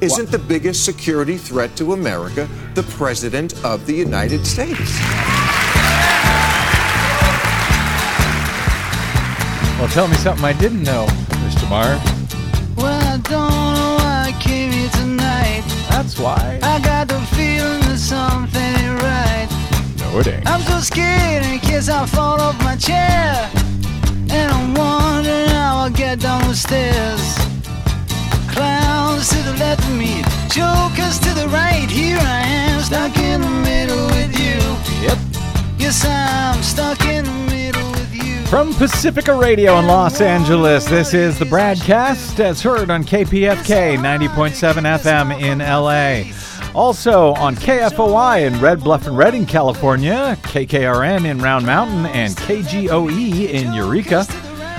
Isn't the biggest security threat to America the President of the United States? Well, tell me something I didn't know, Mr. Marr. Well, I don't know why I came here tonight. That's why. I got the feeling that something ain't right. No, it ain't. I'm so scared in case I fall off my chair. And I'm wondering how I'll get down the stairs. Clowns to the left of me, jokers to the right. Here I am, stuck in the middle with you. Yep. Yes, I'm stuck in the middle with you. From Pacifica Radio in Los Angeles, this is the BradCast as heard on KPFK 90.7 FM in LA. Also on KFOI in Red Bluff and Redding, California, KKRN in Round Mountain, and KGOE in Eureka.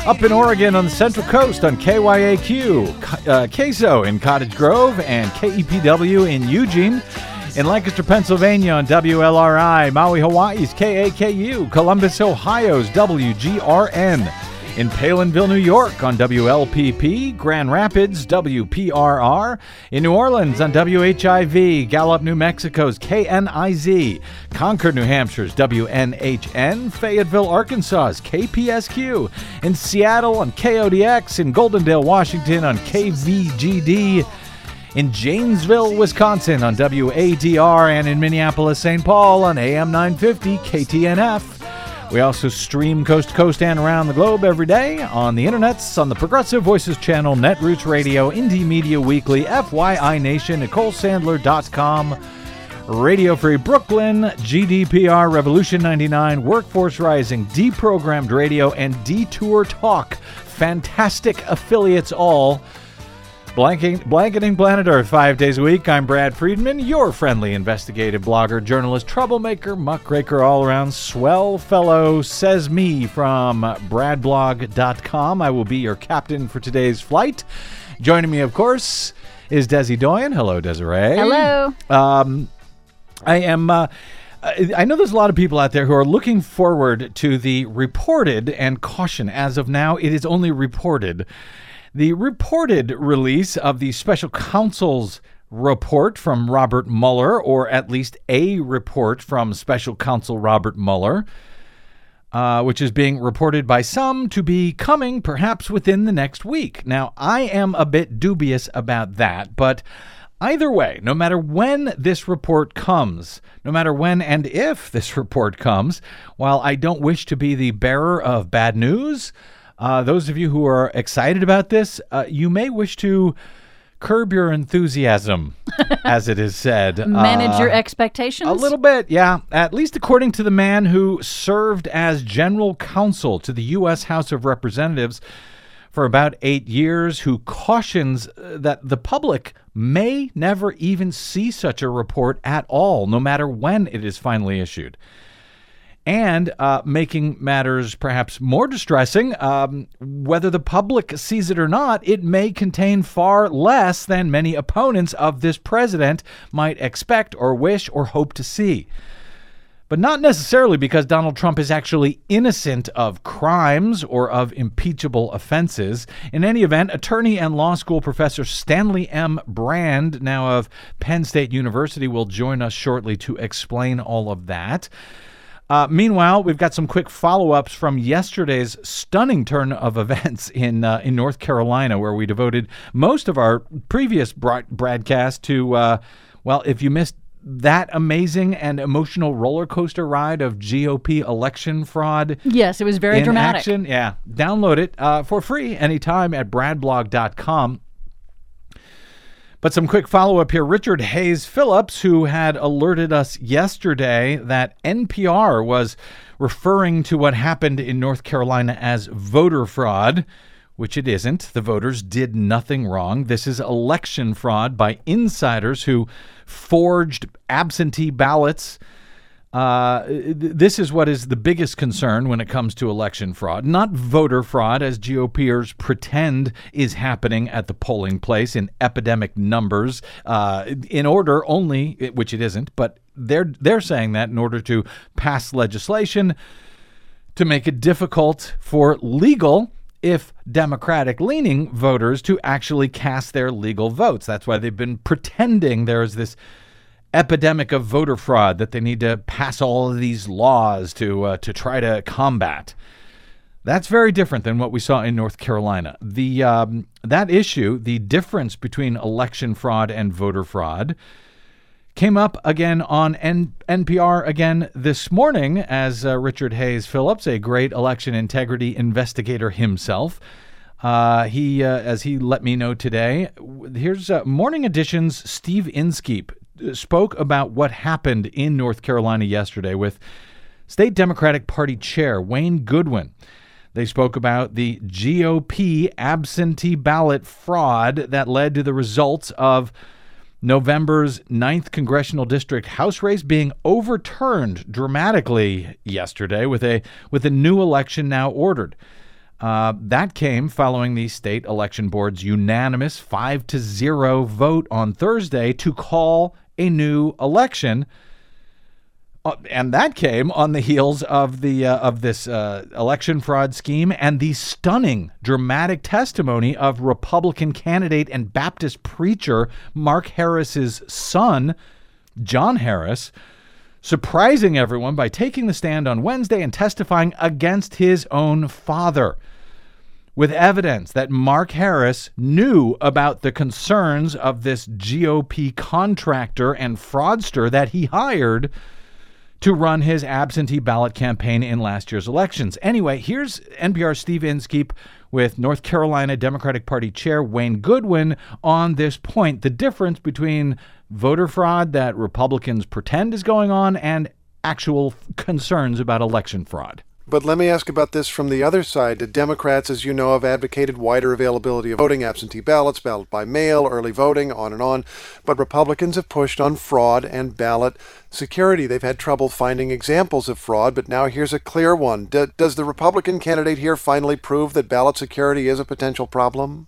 Up in Oregon on the Central Coast on KYAQ, uh, KSO in Cottage Grove, and KEPW in Eugene. In Lancaster, Pennsylvania on WLRI, Maui, Hawaii's KAKU, Columbus, Ohio's WGRN. In Palenville, New York on WLPP, Grand Rapids, WPRR. In New Orleans on WHIV, Gallup, New Mexico's KNIZ. Concord, New Hampshire's WNHN. Fayetteville, Arkansas's KPSQ. In Seattle on KODX. In Goldendale, Washington on KVGD in Janesville, Wisconsin on WADR, and in Minneapolis, St. Paul on AM 950 KTNF. We also stream coast to coast and around the globe every day on the internets, on the Progressive Voices channel, Netroots Radio, Indie Media Weekly, FYI Nation, NicoleSandler.com, Radio Free Brooklyn, GDPR, Revolution 99, Workforce Rising, Deprogrammed Radio, and Detour Talk. Fantastic affiliates all. Blanking, blanketing planet Earth five days a week. I'm Brad Friedman, your friendly investigative blogger, journalist, troublemaker, muckraker, all around swell fellow, says me from bradblog.com. I will be your captain for today's flight. Joining me, of course, is Desi Doyen. Hello, Desiree. Hello. Um, I am. Uh, I I know there's a lot of people out there who are looking forward to the reported and caution. As of now, it is only reported. The reported release of the special counsel's report from Robert Mueller, or at least a report from special counsel Robert Mueller, uh, which is being reported by some to be coming perhaps within the next week. Now, I am a bit dubious about that, but either way, no matter when this report comes, no matter when and if this report comes, while I don't wish to be the bearer of bad news, uh, those of you who are excited about this, uh, you may wish to curb your enthusiasm, as it is said. Manage Uh, your expectations. a little bit, yeah. At least according to the man who served as general counsel to the U.S. House of Representatives for about eight years, who cautions uh, that the public may never even see such a report at all, no matter when it is finally issued. And uh, making matters perhaps more distressing, um, whether the public sees it or not, it may contain far less than many opponents of this president might expect or wish or hope to see. But not necessarily because Donald Trump is actually innocent of crimes or of impeachable offenses. In any event, attorney and law school professor Stanley M. Brand, now of Penn State University, will join us shortly to explain all of that. Uh, meanwhile, we've got some quick follow-ups from yesterday's stunning turn of events in uh, in North Carolina, where we devoted most of our previous broadcast to. Uh, well, if you missed that amazing and emotional roller coaster ride of GOP election fraud, Yes, it was very dramatic. action, yeah, download it uh, for free anytime at bradblog.com. But some quick follow up here. Richard Hayes Phillips, who had alerted us yesterday that NPR was referring to what happened in North Carolina as voter fraud, which it isn't. The voters did nothing wrong. This is election fraud by insiders who forged absentee ballots. Uh, th- this is what is the biggest concern when it comes to election fraud, not voter fraud, as GOPers pretend is happening at the polling place in epidemic numbers, uh, in order only, which it isn't, but they're they're saying that in order to pass legislation to make it difficult for legal if Democratic leaning voters to actually cast their legal votes. That's why they've been pretending there's this epidemic of voter fraud that they need to pass all of these laws to uh, to try to combat. That's very different than what we saw in North Carolina. The um, that issue, the difference between election fraud and voter fraud, came up again on N- NPR again this morning as uh, Richard Hayes Phillips, a great election integrity investigator himself, uh, he uh, as he let me know today. Here's uh, Morning Edition's Steve Inskeep spoke about what happened in North Carolina yesterday with State Democratic Party Chair Wayne Goodwin. They spoke about the GOP absentee ballot fraud that led to the results of November's 9th congressional district house race being overturned dramatically yesterday with a with a new election now ordered. Uh, that came following the state election board's unanimous 5 to 0 vote on Thursday to call a new election uh, and that came on the heels of the uh, of this uh, election fraud scheme and the stunning, dramatic testimony of Republican candidate and Baptist preacher Mark Harris's son, John Harris, surprising everyone by taking the stand on Wednesday and testifying against his own father. With evidence that Mark Harris knew about the concerns of this GOP contractor and fraudster that he hired to run his absentee ballot campaign in last year's elections. Anyway, here's NPR Steve Inskeep with North Carolina Democratic Party Chair Wayne Goodwin on this point the difference between voter fraud that Republicans pretend is going on and actual concerns about election fraud. But let me ask about this from the other side. The Democrats, as you know, have advocated wider availability of voting, absentee ballots, ballot by mail, early voting, on and on. But Republicans have pushed on fraud and ballot security. They've had trouble finding examples of fraud, but now here's a clear one. D- does the Republican candidate here finally prove that ballot security is a potential problem?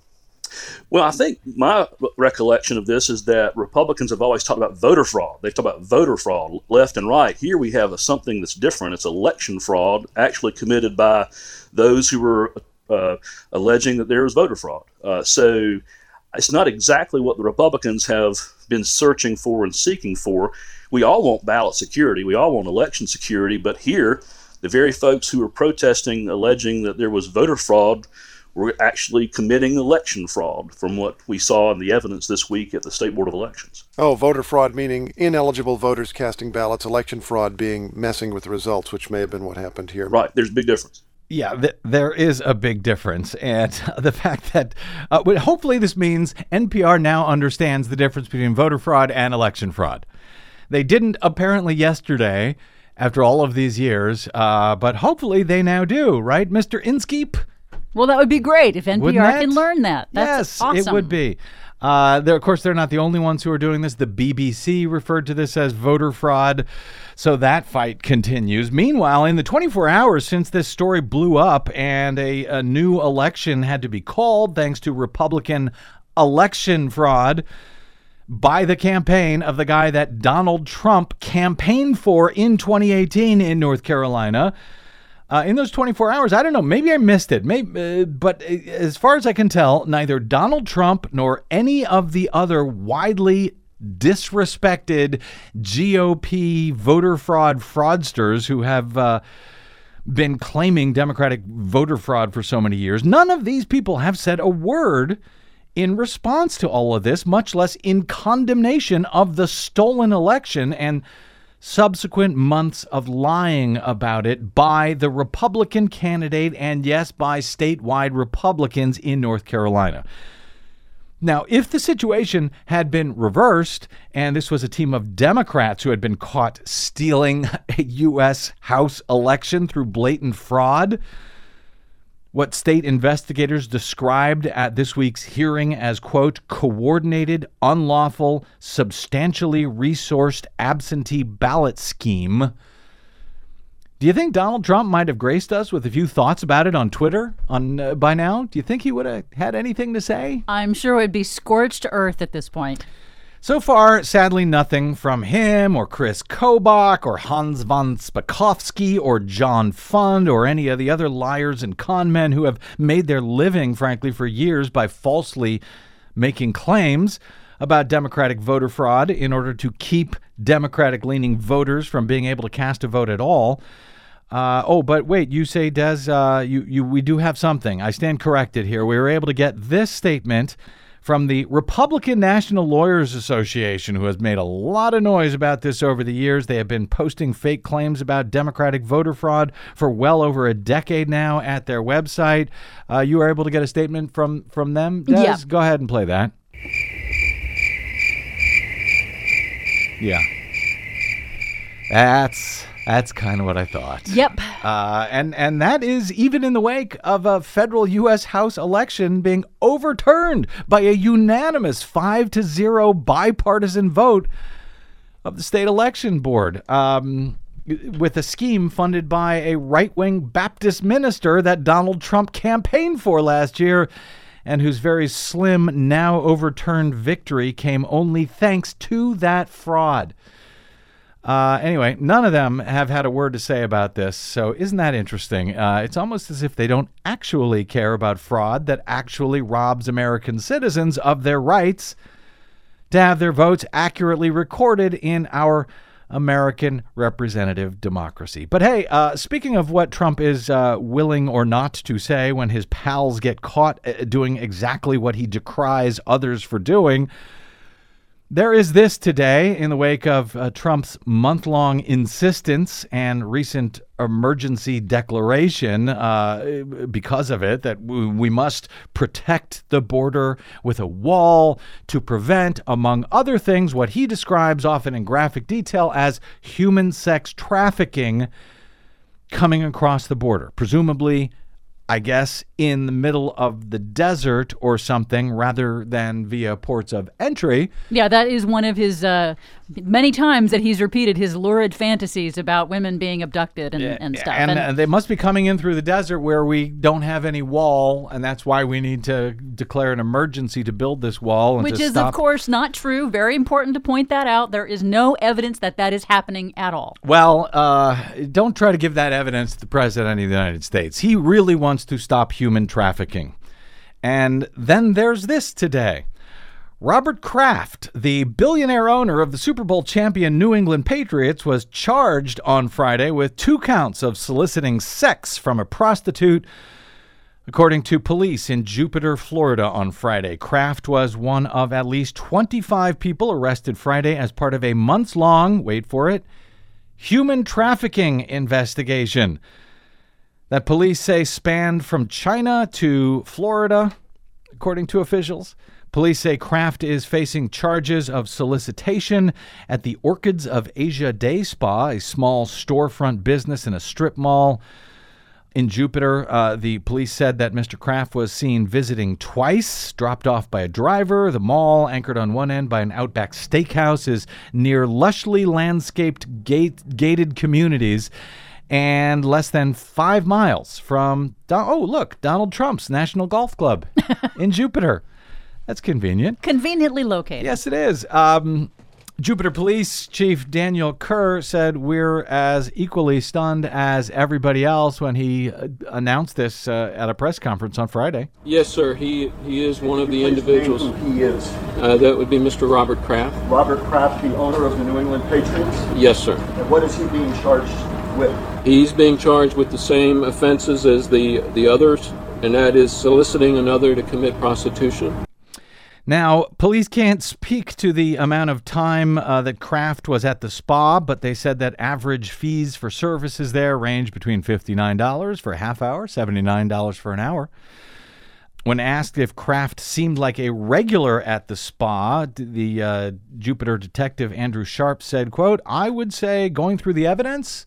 Well, I think my recollection of this is that Republicans have always talked about voter fraud. They've talked about voter fraud left and right. Here we have a, something that's different. It's election fraud actually committed by those who were uh, alleging that there was voter fraud. Uh, so it's not exactly what the Republicans have been searching for and seeking for. We all want ballot security, we all want election security, but here, the very folks who were protesting, alleging that there was voter fraud, were actually committing election fraud from what we saw in the evidence this week at the State Board of Elections. Oh, voter fraud meaning ineligible voters casting ballots, election fraud being messing with the results, which may have been what happened here. Right, there's a big difference. Yeah, th- there is a big difference. And the fact that uh, hopefully this means NPR now understands the difference between voter fraud and election fraud. They didn't apparently yesterday after all of these years, uh, but hopefully they now do, right, Mr. Inskeep? Well, that would be great if NPR can learn that. That's yes, awesome. it would be. Uh, of course, they're not the only ones who are doing this. The BBC referred to this as voter fraud. So that fight continues. Meanwhile, in the 24 hours since this story blew up and a, a new election had to be called thanks to Republican election fraud by the campaign of the guy that Donald Trump campaigned for in 2018 in North Carolina. Uh, in those 24 hours, I don't know, maybe I missed it. Maybe, uh, but as far as I can tell, neither Donald Trump nor any of the other widely disrespected GOP voter fraud fraudsters who have uh, been claiming Democratic voter fraud for so many years, none of these people have said a word in response to all of this, much less in condemnation of the stolen election and subsequent months of lying about it by the Republican candidate and, yes, by statewide Republicans in North Carolina. Now, if the situation had been reversed and this was a team of Democrats who had been caught stealing a U.S. House election through blatant fraud, what state investigators described at this week's hearing as, quote, coordinated, unlawful, substantially resourced absentee ballot scheme. Do you think Donald Trump might have graced us with a few thoughts about it on Twitter on uh, by now? Do you think he would have had anything to say? I'm sure it would be scorched earth at this point. So far, sadly, nothing from him or Chris Kobach or Hans von Spakovsky or John Fund or any of the other liars and con men who have made their living, frankly, for years by falsely making claims about Democratic voter fraud in order to keep Democratic leaning voters from being able to cast a vote at all. Uh, oh, but wait, you say, Des, uh, you, you, we do have something. I stand corrected here. We were able to get this statement from the Republican National Lawyers Association, who has made a lot of noise about this over the years. They have been posting fake claims about Democratic voter fraud for well over a decade now at their website. Uh, you were able to get a statement from from them. Des? Yeah. Go ahead and play that. Yeah. That's that's kind of what I thought. Yep. Uh, and and that is even in the wake of a federal U.S. House election being overturned by a unanimous five to zero bipartisan vote of the state election board. Um, with a scheme funded by a right wing Baptist minister that Donald Trump campaigned for last year, and whose very slim, now overturned victory came only thanks to that fraud. Uh, anyway, none of them have had a word to say about this. So, isn't that interesting? Uh, it's almost as if they don't actually care about fraud that actually robs American citizens of their rights to have their votes accurately recorded in our American representative democracy. But hey, uh, speaking of what Trump is uh, willing or not to say when his pals get caught uh, doing exactly what he decries others for doing, there is this today in the wake of uh, Trump's month long insistence and recent emergency declaration uh, because of it that we must protect the border with a wall to prevent, among other things, what he describes often in graphic detail as human sex trafficking coming across the border. Presumably, I guess, in the middle of the desert or something rather than via ports of entry. Yeah, that is one of his uh, many times that he's repeated his lurid fantasies about women being abducted and, and stuff. And, and, they must be coming in through the desert where we don't have any wall, and that's why we need to declare an emergency to build this wall. Which is, stop. of course, not true. Very important to point that out. There is no evidence that that is happening at all. Well, uh, don't try to give that evidence to the President of the United States. He really wants to stop human trafficking. And then there's this today. Robert Kraft, the billionaire owner of the Super Bowl champion New England Patriots, was charged on Friday with two counts of soliciting sex from a prostitute. According to police in Jupiter, Florida on Friday, Kraft was one of at least 25 people arrested Friday as part of a months long, wait for it, human trafficking investigation that police say spanned from China to Florida, according to officials. Police say Kraft is facing charges of solicitation at the Orchids of Asia Day Spa, a small storefront business in a strip mall in Jupiter. Uh, the police said that Mr. Kraft was seen visiting twice, dropped off by a driver. The mall, anchored on one end by an Outback Steakhouse, is near lushly landscaped gate- gated communities and less than five miles from, oh, look, Donald Trump's National Golf Club in Jupiter. That's convenient. Conveniently located. Yes, it is. Um, Jupiter Police Chief Daniel Kerr said we're as equally stunned as everybody else when he uh, announced this uh, at a press conference on Friday. Yes, sir. He he is one of the individuals. He is. Uh, that would be Mr. Robert Kraft. Robert Kraft, the owner of the New England Patriots. Yes, sir. And what is he being charged with? He's being charged with the same offenses as the the others, and that is soliciting another to commit prostitution. Now, police can't speak to the amount of time uh, that Kraft was at the spa, but they said that average fees for services there range between $59 for a half hour, $79 for an hour. When asked if Kraft seemed like a regular at the spa, the uh, Jupiter detective Andrew Sharp said, quote, I would say going through the evidence,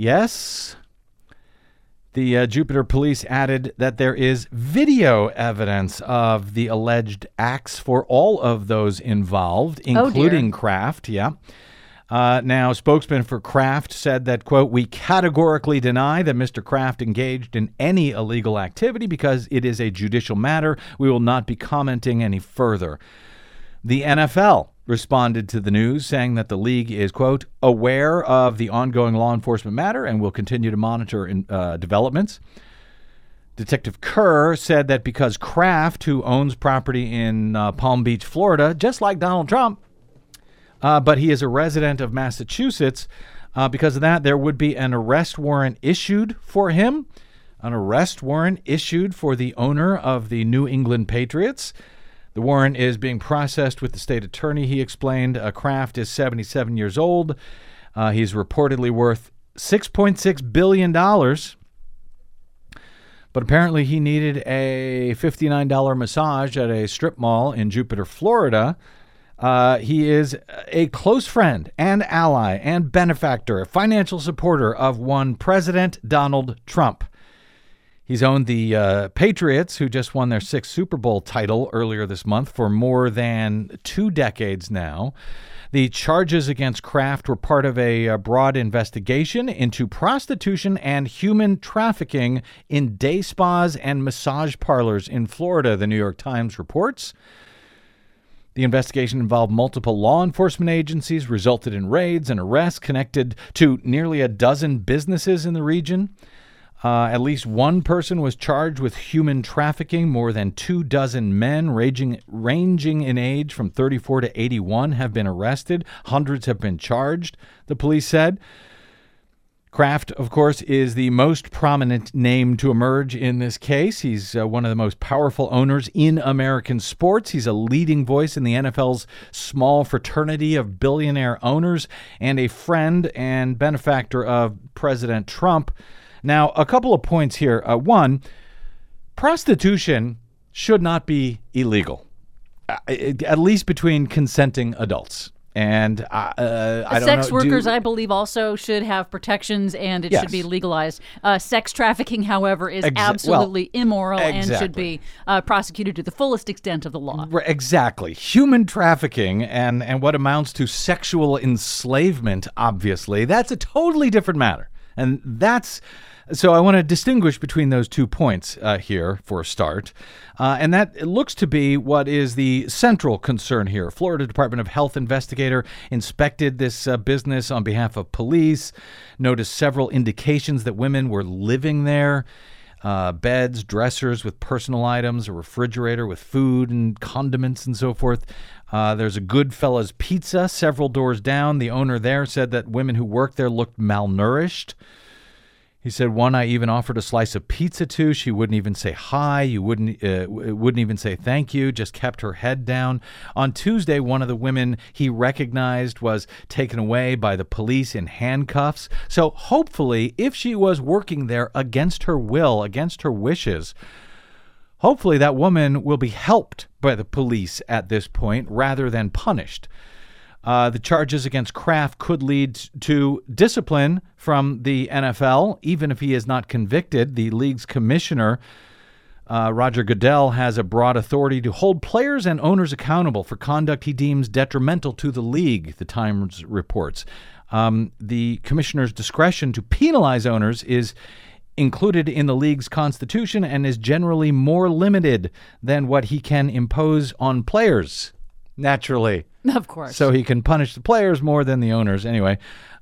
yes, the uh, Jupiter police added that there is video evidence of the alleged acts for all of those involved, including oh Kraft. Yeah. Uh, now, spokesman for Kraft said that, quote, we categorically deny that Mr. Kraft engaged in any illegal activity because it is a judicial matter. We will not be commenting any further. The NFL responded to the news saying that the league is, quote, aware of the ongoing law enforcement matter and will continue to monitor in, uh, developments. Detective Kerr said that because Kraft, who owns property in uh, Palm Beach, Florida, just like Donald Trump, uh, but he is a resident of Massachusetts, uh, because of that, there would be an arrest warrant issued for him, an arrest warrant issued for the owner of the New England Patriots. The warrant is being processed with the state attorney, he explained. Uh, Kraft is 77 years old. Uh, he's reportedly worth $6.6 billion. But apparently, he needed a $59 massage at a strip mall in Jupiter, Florida. Uh, he is a close friend and ally and benefactor, a financial supporter of one President Donald Trump. He's owned the uh, Patriots, who just won their sixth Super Bowl title earlier this month, for more than two decades now. The charges against Kraft were part of a, a, broad investigation into prostitution and human trafficking in day spas and massage parlors in Florida, the New York Times reports. The investigation involved multiple law enforcement agencies, resulted in raids and arrests connected to nearly a dozen businesses in the region. Uh, at least one person was charged with human trafficking. More than two dozen men, ranging, ranging in age from 34 to 81, have been arrested. Hundreds have been charged, the police said. Kraft, of course, is the most prominent name to emerge in this case. He's uh, one of the most powerful owners in American sports. He's a leading voice in the NFL's small fraternity of billionaire owners and a friend and benefactor of President Trump. Now, a couple of points here. Uh, one, prostitution should not be illegal, uh, at least between consenting adults. And uh, uh, I don't sex know, workers, do, I believe, also should have protections, and it Yes. should be legalized. Uh, sex trafficking, however, is Exa- well, absolutely immoral and should be uh, prosecuted to the fullest extent of the law. Exactly. Human trafficking and, and what amounts to sexual enslavement, obviously, that's a totally different matter. And that's so I want to distinguish between those two points uh, here for a start. Uh, and that looks to be what is the central concern here. Florida Department of Health investigator inspected this uh, business on behalf of police, noticed several indications that women were living there uh, beds, dressers with personal items, a refrigerator with food and condiments and so forth. Uh, there's a Goodfellas Pizza several doors down. The owner there said that women who worked there looked malnourished. He said one I even offered a slice of pizza to. She wouldn't even say hi. You wouldn't uh, wouldn't even say thank you. Just kept her head down. On Tuesday, one of the women he recognized was taken away by the police in handcuffs. So hopefully, if she was working there against her will, against her wishes, hopefully that woman will be helped by the police at this point rather than punished. Uh, the charges against Kraft could lead to discipline from the NFL, even if he is not convicted. The league's commissioner, uh, Roger Goodell, has a broad authority to hold players and owners accountable for conduct he deems detrimental to the league, the Times reports. Um, the commissioner's discretion to penalize owners is included in the league's constitution and is generally more limited than what he can impose on players, naturally. Of course. So he can punish the players more than the owners. Anyway,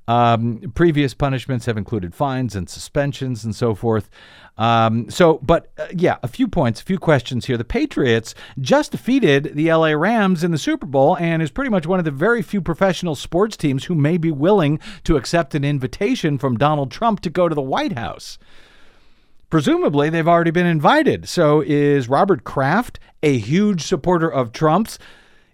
um, previous punishments have included fines and suspensions and so forth. Um, so, but uh, yeah, a few points, a few questions here. The Patriots just defeated the LA Rams in the Super Bowl and is pretty much one of the very few professional sports teams who may be willing to accept an invitation from Donald Trump to go to the White House. Presumably, they've already been invited. So, is Robert Kraft a huge supporter of Trump's?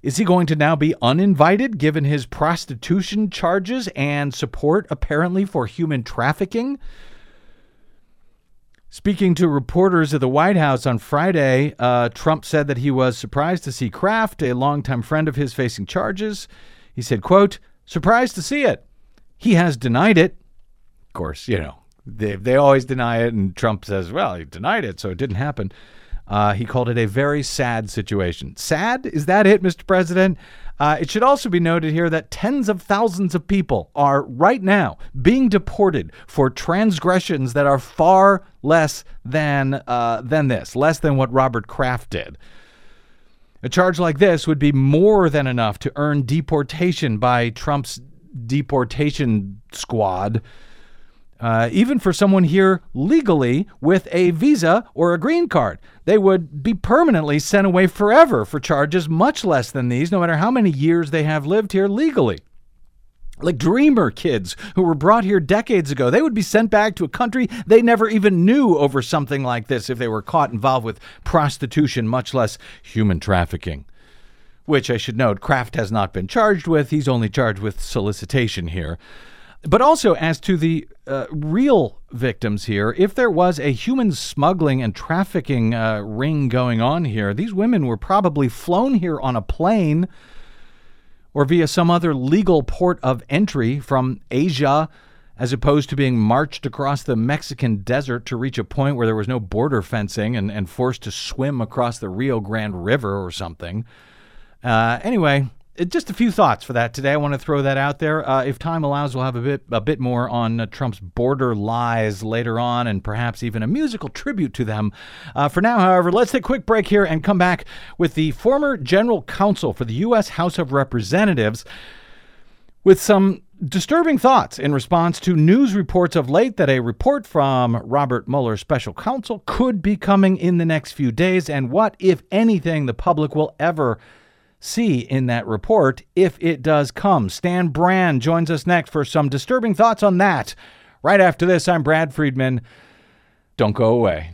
Is he going to now be uninvited given his prostitution charges and support apparently for human trafficking? Speaking to reporters at the White House on Friday, uh, Trump said that he was surprised to see Kraft, a longtime friend of his, facing charges. He said, quote, surprised to see it. He has denied it. Of course, you know, they, they always deny it, and Trump says, well, he denied it, so it didn't happen. Uh, he called it a very sad situation. Sad? Is that it, Mr. President? Uh, it should also be noted here that tens of thousands of people are right now being deported for transgressions that are far less than uh, than this, less than what Robert Kraft did. A charge like this would be more than enough to earn deportation by Trump's deportation squad. Uh, even for someone here legally with a visa or a green card, they would be permanently sent away forever for charges much less than these, no matter how many years they have lived here legally. Like dreamer kids who were brought here decades ago, they would be sent back to a country they never even knew over something like this if they were caught involved with prostitution, much less human trafficking. Which I should note, Kraft has not been charged with. He's only charged with solicitation here. But also, as to the uh, real victims here, if there was a human smuggling and trafficking uh, ring going on here, these women were probably flown here on a plane or via some other legal port of entry from Asia, as opposed to being marched across the Mexican desert to reach a point where there was no border fencing and, and forced to swim across the Rio Grande River or something. Uh, anyway, just a few thoughts for that today. I want to throw that out there. Uh, if time allows, we'll have a bit a bit more on uh, Trump's border lies later on, and perhaps even a musical tribute to them. Uh, for now, however, let's take a quick break here and come back with the former general counsel for the U.S. House of Representatives with some disturbing thoughts in response to news reports of late that a report from Robert Mueller's special counsel could be coming in the next few days, and what, if anything, the public will ever see in that report if it does come. Stan Brand joins us next for some disturbing thoughts on that. Right after this, I'm Brad Friedman. Don't go away.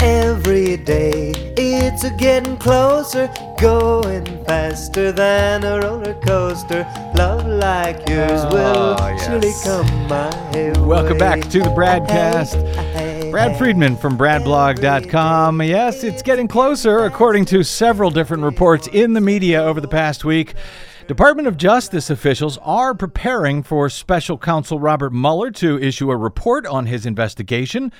Every day it's a getting closer, going faster than a roller coaster. Love like yours oh, will Oh, surely come my way. Welcome back to the Bradcast. Brad Friedman from BradBlog.com. Yes, it's getting closer, according to several different reports in the media over the past week. Department of Justice officials are preparing for special counsel Robert Mueller to issue a report on his investigation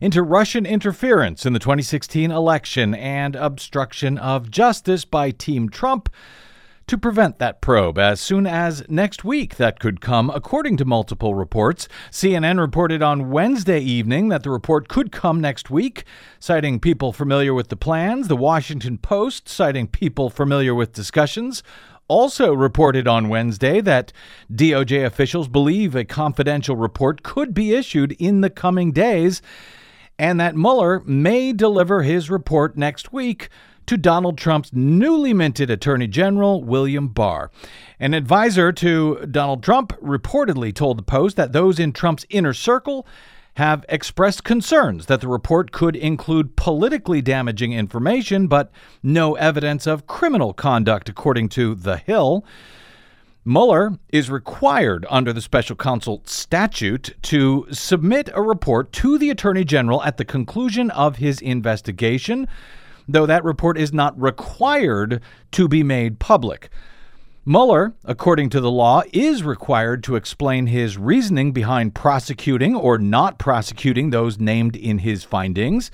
into Russian interference in the 2016 election and obstruction of justice by Team Trump to prevent that probe as soon as next week. That could come, according to multiple reports. CNN reported on Wednesday evening that the report could come next week, citing people familiar with the plans. The Washington Post, citing people familiar with discussions, also reported on Wednesday that DOJ officials believe a confidential report could be issued in the coming days and that Mueller may deliver his report next week to Donald Trump's newly minted Attorney General, William Barr. An advisor to Donald Trump reportedly told the Post that those in Trump's inner circle have expressed concerns that the report could include politically damaging information, but no evidence of criminal conduct, according to The Hill. Mueller is required under the special counsel statute to submit a report to the Attorney General at the conclusion of his investigation, though that report is not required to be made public. Mueller, according to the law, is required to explain his reasoning behind prosecuting or not prosecuting those named in his findings.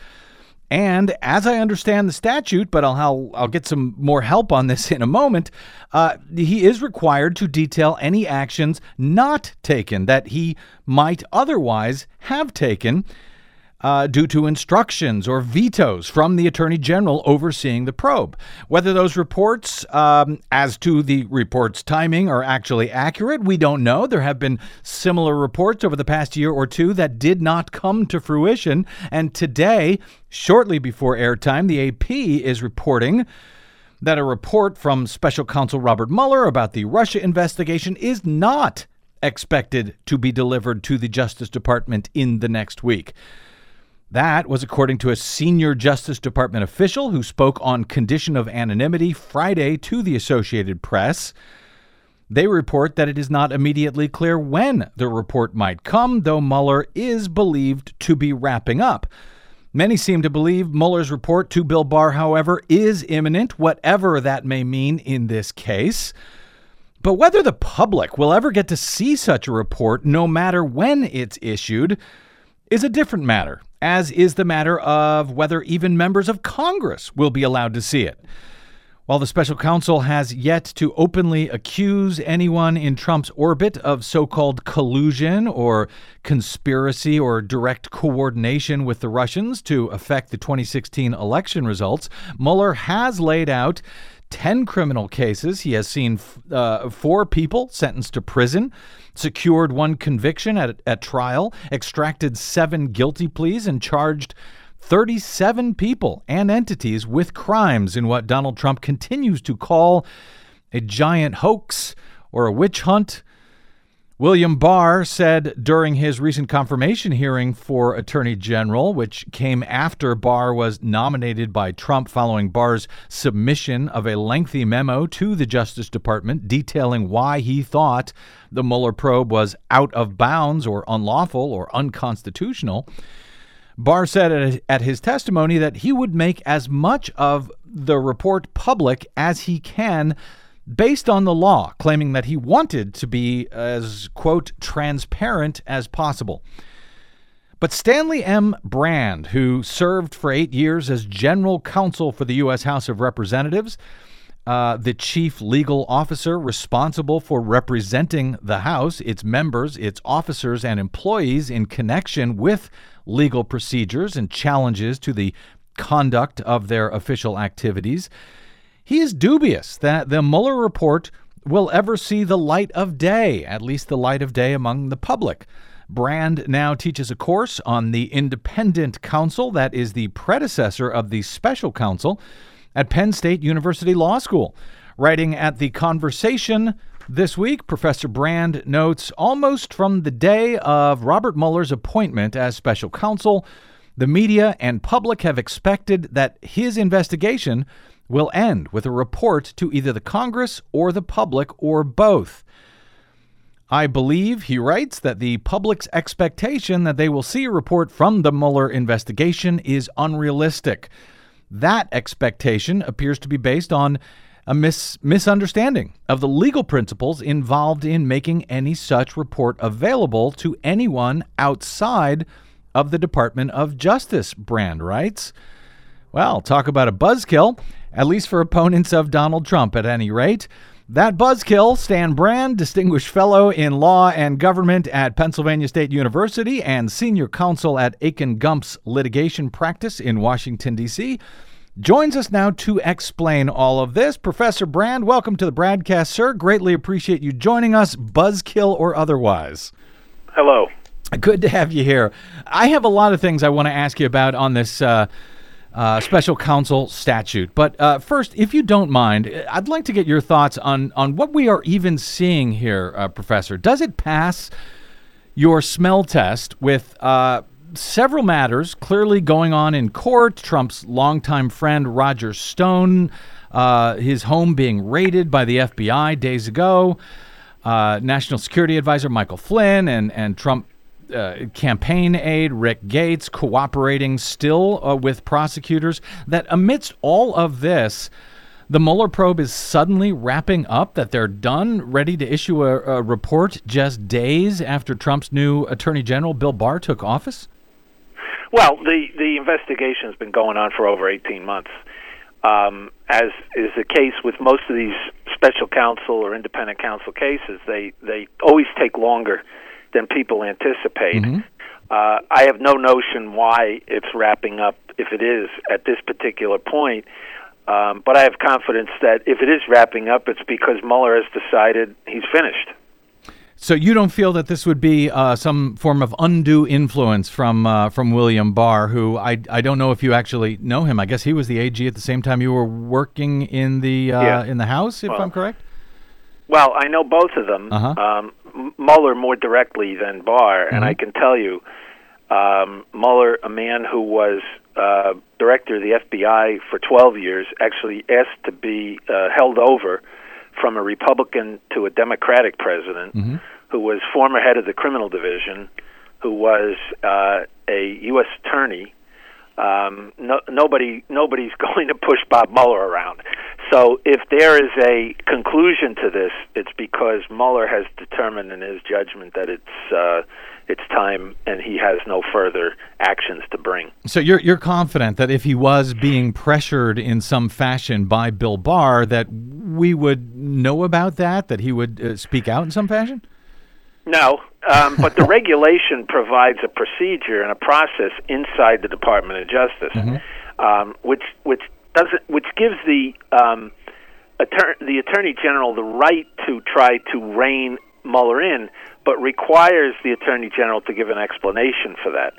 And as I understand the statute, but I'll, I'll, get some more help on this in a moment, uh, he is required to detail any actions not taken that he might otherwise have taken uh, due to instructions or vetoes from the Attorney General overseeing the probe. Whether those reports, um, as to the report's timing, are actually accurate, we don't know. There have been similar reports over the past year or two that did not come to fruition. And today, shortly before airtime, the AP is reporting that a report from special counsel Robert Mueller about the Russia investigation is not expected to be delivered to the Justice Department in the next week. That was according to a senior Justice Department official who spoke on condition of anonymity Friday to the Associated Press. They report that it is not immediately clear when the report might come, though Mueller is believed to be wrapping up. Many seem to believe Mueller's report to Bill Barr, however, is imminent, whatever that may mean in this case. But whether the public will ever get to see such a report, no matter when it's issued, is a different matter, as is the matter of whether even members of Congress will be allowed to see it. While the special counsel has yet to openly accuse anyone in Trump's orbit of so called collusion or conspiracy or direct coordination with the Russians to affect the 2016 election results, Mueller has laid out 10 criminal cases. He has seen uh, four people sentenced to prison, secured one conviction at, at trial, extracted seven guilty pleas, and charged 37 people and entities with crimes in what Donald Trump continues to call a giant hoax or a witch hunt. William Barr said during his recent confirmation hearing for Attorney General, which came after Barr was nominated by Trump following Barr's submission of a lengthy memo to the Justice Department detailing why he thought the Mueller probe was out of bounds or unlawful or unconstitutional. Barr said at his testimony that he would make as much of the report public as he can based on the law, claiming that he wanted to be as, quote, transparent as possible. But Stanley M. Brand, who served for eight years as general counsel for the U.S. House of Representatives, uh, the chief legal officer responsible for representing the House, its members, its officers, and employees in connection with legal procedures and challenges to the conduct of their official activities. He is dubious that the Mueller report will ever see the light of day, at least the light of day among the public. Brand now teaches a course on the independent counsel that is the predecessor of the special counsel at Penn State University Law School. Writing at The Conversation this week, Professor Brand notes almost from the day of Robert Mueller's appointment as special counsel, the media and public have expected that his investigation will end with a report to either the Congress or the public or both. I believe, he writes, that the public's expectation that they will see a report from the Mueller investigation is unrealistic. That expectation appears to be based on a mis- misunderstanding of the legal principles involved in making any such report available to anyone outside of the Department of Justice, Brand writes. Well, talk about a buzzkill, at least for opponents of Donald Trump at any rate. That buzzkill, Stan Brand, Distinguished Fellow in Law and Government at Pennsylvania State University and Senior Counsel at Akin Gump's Litigation Practice in Washington, D.C., joins us now to explain all of this. Professor Brand, welcome to the BradCast, sir. Greatly appreciate you joining us, buzzkill or otherwise. Hello. Good to have you here. I have a lot of things I want to ask you about on this uh, uh, special counsel statute. But uh, first, if you don't mind, I'd like to get your thoughts on, on what we are even seeing here, uh, Professor. Does it pass your smell test with uh, several matters clearly going on in court. Trump's longtime friend Roger Stone, uh, his home being raided by the FBI days ago. Uh, National Security Advisor Michael Flynn and and Trump uh, campaign aide Rick Gates cooperating still uh, with prosecutors. That amidst all of this, the Mueller probe is suddenly wrapping up, that they're done, ready to issue a, a report just days after Trump's new Attorney General Bill Barr took office? Well, the the investigation has been going on for over 18 months. Um, as is the case with most of these special counsel or independent counsel cases, they they always take longer than people anticipate. Mm-hmm. Uh, I have no notion why it's wrapping up, if it is at this particular point. Um, but I have confidence that if it is wrapping up, it's because Mueller has decided he's finished. So you don't feel that this would be uh, some form of undue influence from uh, from William Barr, who I I don't know if you actually know him. I guess he was the AG at the same time you were working in the uh, yeah. in the House, if well, I'm correct. Well, I know both of them. Uh-huh. Um, Mueller more directly than Barr, mm-hmm. and I can tell you, um, Mueller, a man who was uh, director of the FBI for 12 years, actually asked to be uh, held over from a Republican to a Democratic president Mm-hmm. who was former head of the criminal division, who was uh, a U.S. attorney. Um, no, nobody, nobody's going to push Bob Mueller around. So, if there is a conclusion to this, it's because Mueller has determined in his judgment that it's uh, it's time, and he has no further actions to bring. So you're you're confident that if he was being pressured in some fashion by Bill Barr, that we would know about that, that he would uh, speak out in some fashion. No, um, but the regulation provides a procedure and a process inside the Department of Justice, um, which which doesn't which gives the um, attor- the Attorney General the right to try to rein Mueller in, but requires the Attorney General to give an explanation for that.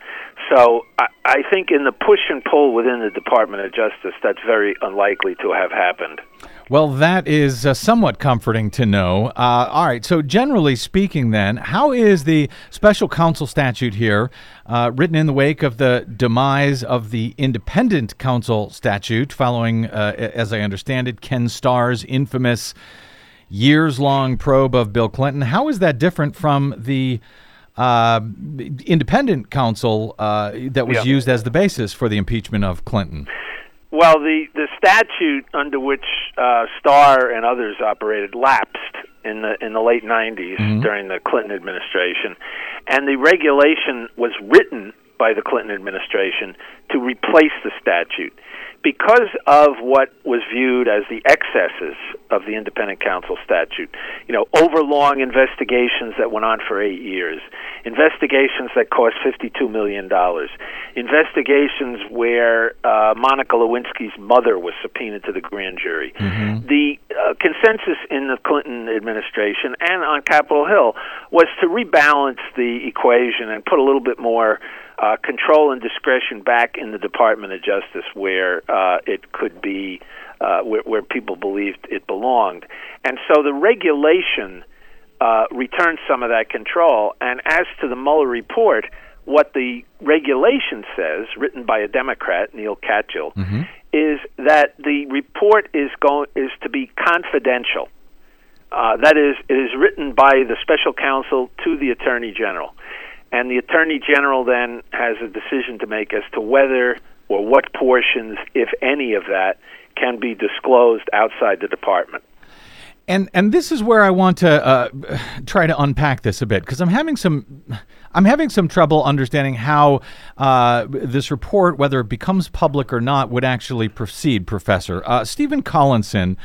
So I, I think in the push and pull within the Department of Justice, that's very unlikely to have happened. Well, that is uh, somewhat comforting to know. Uh, all right. So, generally speaking, then, how is the special counsel statute here uh, written in the wake of the demise of the independent counsel statute, following, uh, as I understand it, Ken Starr's infamous years long probe of Bill Clinton? How is that different from the uh, independent counsel uh, that was Yeah. used as the basis for the impeachment of Clinton? Well, the, the statute under which uh, Starr and others operated lapsed in the in the late 90s during the Clinton administration, and the regulation was written by the Clinton administration to replace the statute because of what was viewed as the excesses of the independent counsel statute. You know, overlong investigations that went on for eight years, investigations that cost $52 million, investigations where uh, Monica Lewinsky's mother was subpoenaed to the grand jury. The uh, consensus in the Clinton administration and on Capitol Hill was to rebalance the equation and put a little bit more uh, control and discretion back in the Department of Justice where uh, it could be, uh, where, where people believed it belonged. And so the regulation uh, returned some of that control. And as to the Mueller report, what the regulation says, written by a Democrat, Neal Katyal, is that the report is going is to be confidential. Uh, that is, it is written by the special counsel to the attorney general, and the attorney general then has a decision to make as to whether or what portions, if any, of that can be disclosed outside the department. And and this is where I want to uh, try to unpack this a bit because I'm having some I'm having some trouble understanding how uh, this report, whether it becomes public or not, would actually proceed. Professor uh, Stephen Collinson.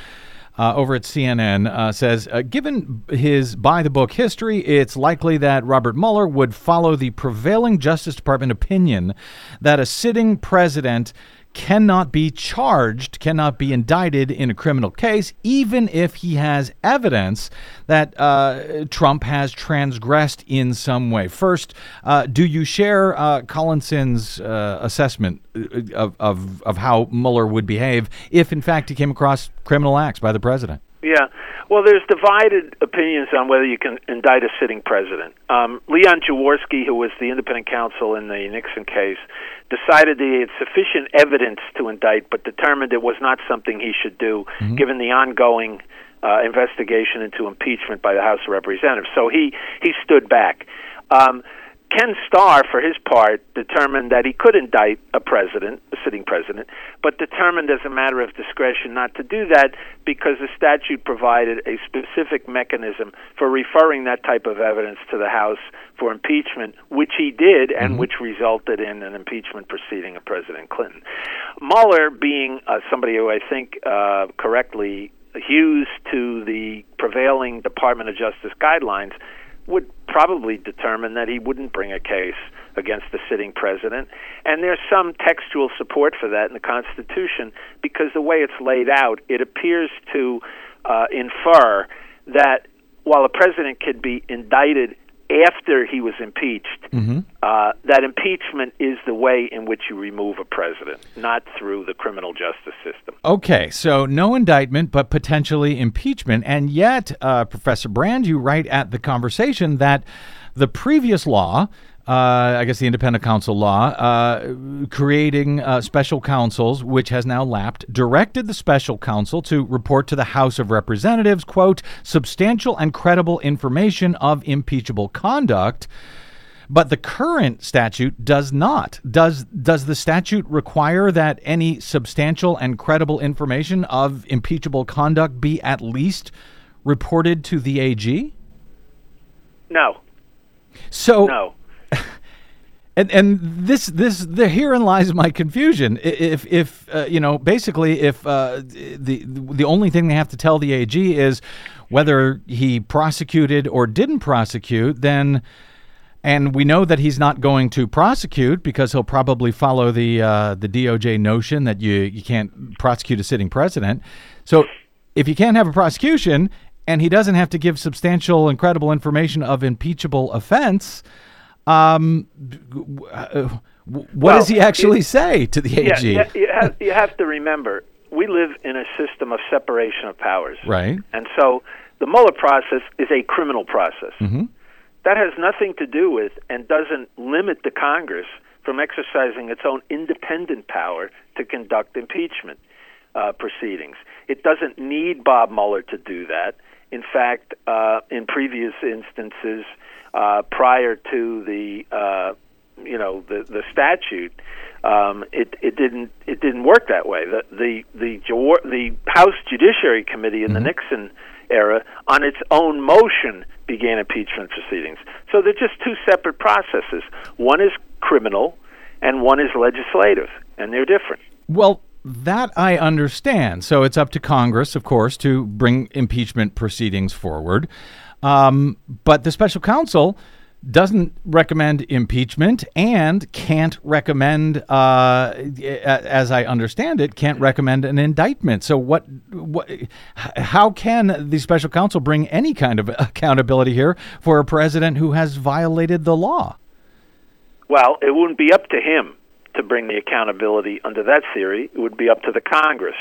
Uh, over at CNN uh, says, uh, given his by the book history, it's likely that Robert Mueller would follow the prevailing Justice Department opinion that a sitting president cannot be charged, cannot be indicted in a criminal case, even if he has evidence that uh, Trump has transgressed in some way. First, uh, do you share uh, Collinson's uh, assessment uh, of, of, of how Mueller would behave if, in fact, he came across criminal acts by the president? Yeah. Well, there's divided opinions on whether you can indict a sitting president. Um, Leon Jaworski, who was the independent counsel in the Nixon case, decided that he had sufficient evidence to indict, but determined it was not something he should do, given the ongoing uh, investigation into impeachment by the House of Representatives. So he he stood back. Um, Ken Starr, for his part, determined that he could indict a president, a sitting president, but determined as a matter of discretion not to do that because the statute provided a specific mechanism for referring that type of evidence to the House for impeachment, which he did, and which resulted in an impeachment proceeding of President Clinton. Mueller, being uh, somebody who I think uh, correctly hews to the prevailing Department of Justice guidelines, would probably determine that he wouldn't bring a case against the sitting president. And there's some textual support for that in the Constitution because the way it's laid out, it appears to uh, infer that while a president could be indicted after he was impeached, uh, that impeachment is the way in which you remove a president, not through the criminal justice system. Okay, so no indictment, but potentially impeachment. And yet, uh, Professor Brand, you write at the conversation that the previous law, uh, I guess the independent counsel law, uh, creating uh, special counsels, which has now lapsed, directed the special counsel to report to the House of Representatives, quote, substantial and credible information of impeachable conduct. But the current statute does not. Does does the statute require that any substantial and credible information of impeachable conduct be at least reported to the AG? No. So no. And and this this the herein lies my confusion. If if uh, you know basically if uh, the the only thing they have to tell the AG is whether he prosecuted or didn't prosecute, then and we know that he's not going to prosecute because he'll probably follow the uh, the DOJ notion that you you can't prosecute a sitting president. So if you can't have a prosecution and he doesn't have to give substantial and credible information of impeachable offense um, what Well, does he actually it- say to the AG? yeah, you, have, you have to remember, we live in a system of separation of powers. Right. And so the Mueller process is a criminal process. Mm-hmm. That has nothing to do with and doesn't limit the Congress from exercising its own independent power to conduct impeachment uh, proceedings. It doesn't need Bob Mueller to do that. In fact, uh, in previous instances, uh, prior to the uh, you know the the statute, um, it it didn't it didn't work that way. The the the, the House Judiciary Committee in the Nixon era, on its own motion, began impeachment proceedings. So they're just two separate processes. One is criminal, and one is legislative, and they're different. Well, that I understand. So it's up to Congress, of course, to bring impeachment proceedings forward. Um, but the special counsel doesn't recommend impeachment and can't recommend, uh, as I understand it, can't recommend an indictment. So what? What? How can the special counsel bring any kind of accountability here for a president who has violated the law? Well, it wouldn't be up to him to bring the accountability under that theory. It would be up to the Congress.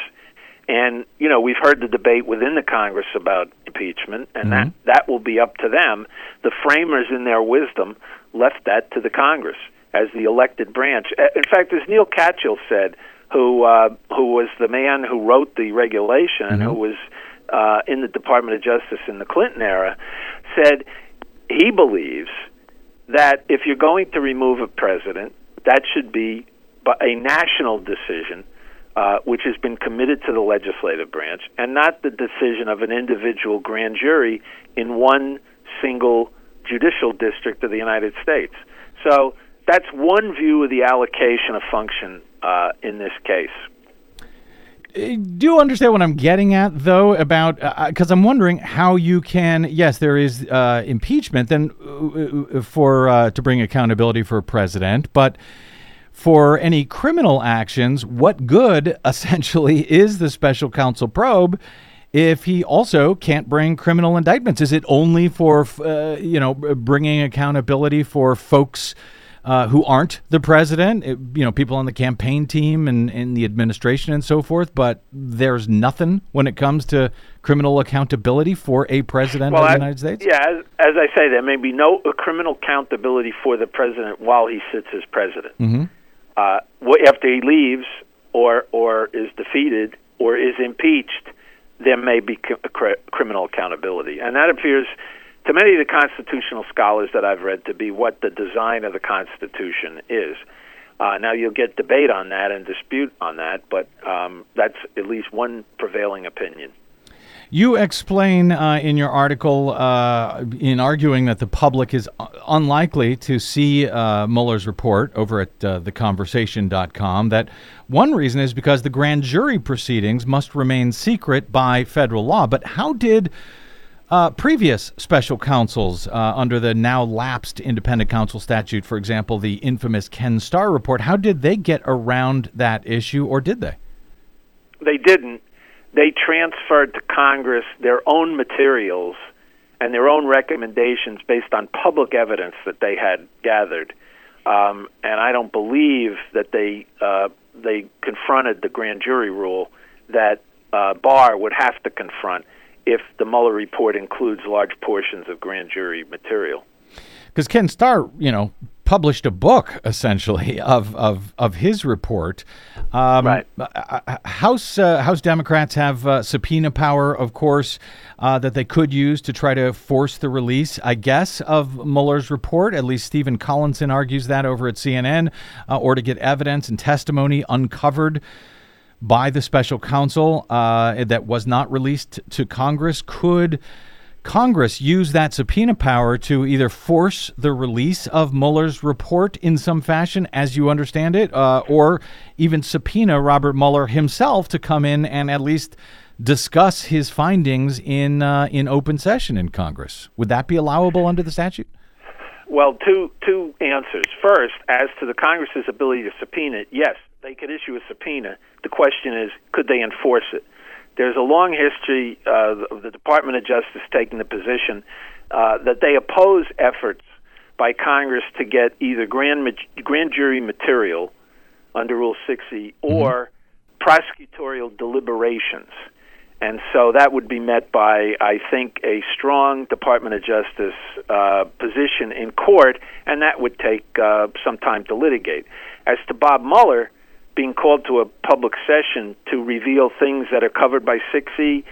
And you know, we've heard the debate within the Congress about impeachment, and that that will be up to them. The framers, in their wisdom, left that to the Congress as the elected branch. In fact, as Neal Katyal said, who uh, who was the man who wrote the regulation and who was uh, in the Department of Justice in the Clinton era, said he believes that if you're going to remove a president, that should be a national decision, uh, which has been committed to the legislative branch, and not the decision of an individual grand jury in one single judicial district of the United States. So that's one view of the allocation of function uh, in this case. Do you understand what I'm getting at, though, about because I'm wondering how you can? Yes, there is uh, impeachment then uh, uh, for uh, to bring accountability for a president, but for any criminal actions, what good essentially is the special counsel probe? If he also can't bring criminal indictments, is it only for uh, you know bringing accountability for folks uh, who aren't the president, it- you know, people on the campaign team and in the administration and so forth, but there's nothing when it comes to criminal accountability for a president of the I- United States? Yeah, as, as I say, there may be no criminal accountability for the president while he sits as president. Mm-hmm. Uh, after he leaves or or is defeated or is impeached, there may be c- cri- criminal accountability, and that appears to many of the constitutional scholars that I've read to be what the design of the Constitution is. Uh, now you'll get debate on that and dispute on that, but um, that's at least one prevailing opinion. You explain uh, in your article, uh, in arguing that the public is unlikely to see uh, Mueller's report over at uh, theconversation.com, that one reason is because the grand jury proceedings must remain secret by federal law. But how did uh, previous special counsels uh, under the now lapsed independent counsel statute, for example, the infamous Ken Starr report, how did they get around that issue, or did they? they didn't. They transferred to Congress their own materials and their own recommendations based on public evidence that they had gathered. Um, and I don't believe that they uh, they confronted the grand jury rule that uh, Barr would have to confront if the Mueller report includes large portions of grand jury material. because Ken Starr, you know, published a book essentially of of, of his report. Um, Right. uh, House uh, House Democrats have uh, subpoena power, of course, uh, that they could use to try to force the release, I guess, of Mueller's report. At least Stephen Collinson argues that over at CNN, uh, or to get evidence and testimony uncovered by the special counsel uh, that was not released to Congress. Could Congress use that subpoena power to either force the release of Mueller's report in some fashion, as you understand it, uh, or even subpoena Robert Mueller himself to come in and at least discuss his findings in uh, in open session in Congress? Would that be allowable under the statute? Well, two two answers. First, as to the Congress's ability to subpoena, yes, they could issue a subpoena. The question is, could they enforce it? There's a long history uh, of the Department of Justice taking the position uh, that they oppose efforts by Congress to get either grand ma- grand jury material under Rule 6E or prosecutorial deliberations. And so that would be met by, I think, a strong Department of Justice uh, position in court, and that would take uh, some time to litigate. As to Bob Mueller being called to a public session to reveal things that are covered by 6E,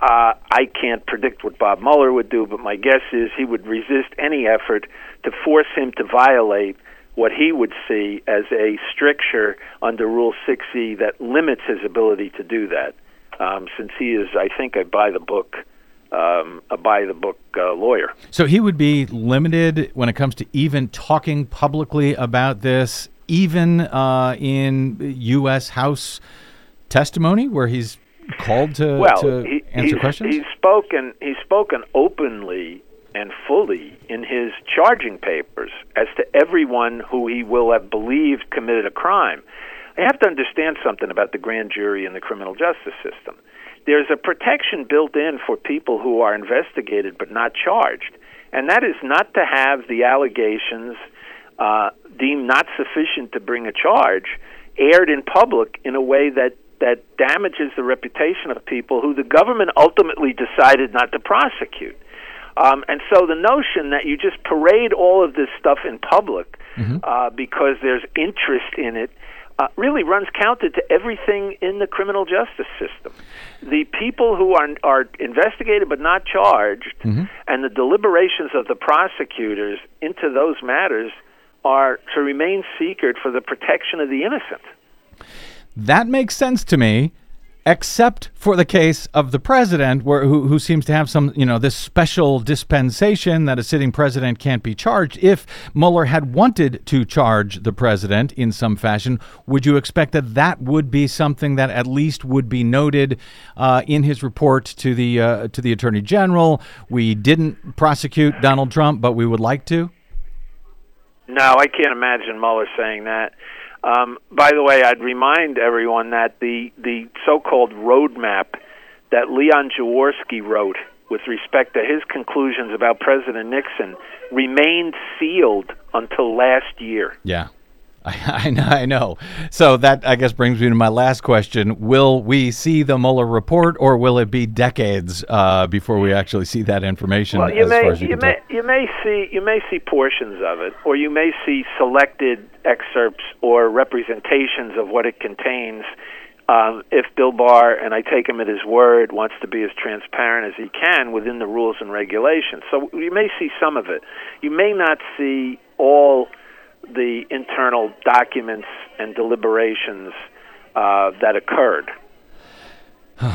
uh, I can't predict what Bob Mueller would do, but my guess is he would resist any effort to force him to violate what he would see as a stricture under Rule 6E that limits his ability to do that um, since he is, I think, a by the book, um, a by the book uh, lawyer. So he would be limited when it comes to even talking publicly about this, even uh, in U.S. House testimony, where he's called to, well, to he, answer he's, questions. He's spoken. He's spoken openly and fully in his charging papers as to everyone who he will have believed committed a crime. You have to understand something about the grand jury and the criminal justice system. There's a protection built in for people who are investigated but not charged, and that is not to have the allegations uh, deemed not sufficient to bring a charge aired in public in a way that that damages the reputation of people who the government ultimately decided not to prosecute. Um, and so the notion that you just parade all of this stuff in public uh, because there's interest in it uh, really runs counter to everything in the criminal justice system. The people who are are investigated but not charged, and the deliberations of the prosecutors into those matters are to remain secret for the protection of the innocent. That makes sense to me, except for the case of the president, where who, who seems to have some, you know, this special dispensation that a sitting president can't be charged. If Mueller had wanted to charge the president in some fashion, would you expect that that would be something that at least would be noted uh, in his report to the uh, to the attorney general? We didn't prosecute Donald Trump, but we would like to. No, I can't imagine Mueller saying that. Um, by the way, I'd remind everyone that the the so-called roadmap that Leon Jaworski wrote with respect to his conclusions about President Nixon remained sealed until last year. Yeah. I, I know, I know. So that I guess brings me to my last question: Will we see the Mueller report, or will it be decades uh, before we actually see that information? Well, you as may far as you, you may tell? you may see you may see portions of it, or you may see selected excerpts or representations of what it contains. Um, if Bill Barr, and I take him at his word, wants to be as transparent as he can within the rules and regulations, so you may see some of it. You may not see all the internal documents and deliberations uh, that occurred.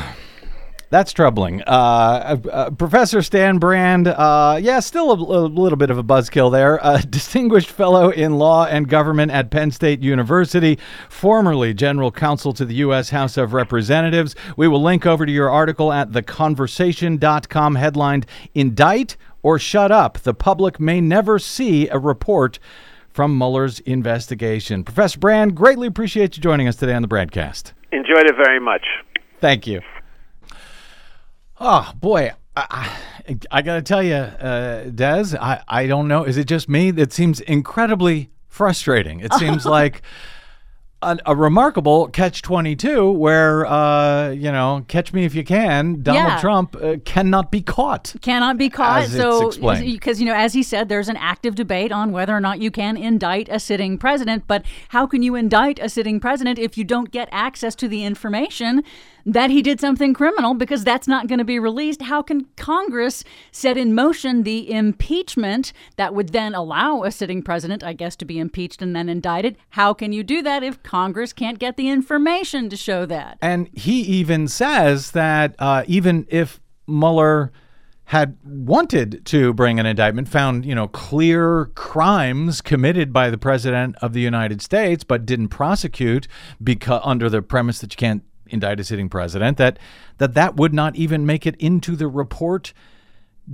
That's troubling. Uh, uh, Professor Stan Brand, uh, yeah, still a, a little bit of a buzzkill there. Distinguished fellow in law and government at Penn State University, formerly general counsel to the U.S. House of Representatives. We will link over to your article at theconversation.com headlined Indict or Shut Up. The public may never see a report from Mueller's investigation. Professor Brand, greatly appreciate you joining us today on the BradCast. Enjoyed it very much. Thank you. Oh boy, I, I, I got to tell you, uh, Des, I, I don't know. Is it just me? It seems incredibly frustrating. It seems like a, a remarkable catch 22 where, uh, you know, catch me if you can, Donald Yeah. Trump uh, cannot be caught. cannot be caught. So, because you know, as he said, there's an active debate on whether or not you can indict a sitting president. But how can you indict a sitting president if you don't get access to the information that he did something criminal? Because that's not going to be released. How can Congress set in motion the impeachment that would then allow a sitting president, I guess, to be impeached and then indicted? How can you do that if Congress can't get the information to show that? And he even says that uh, even if Mueller had wanted to bring an indictment, found you know clear crimes committed by the president of the United States, but didn't prosecute because under the premise that you can't indict a sitting president, that that that would not even make it into the report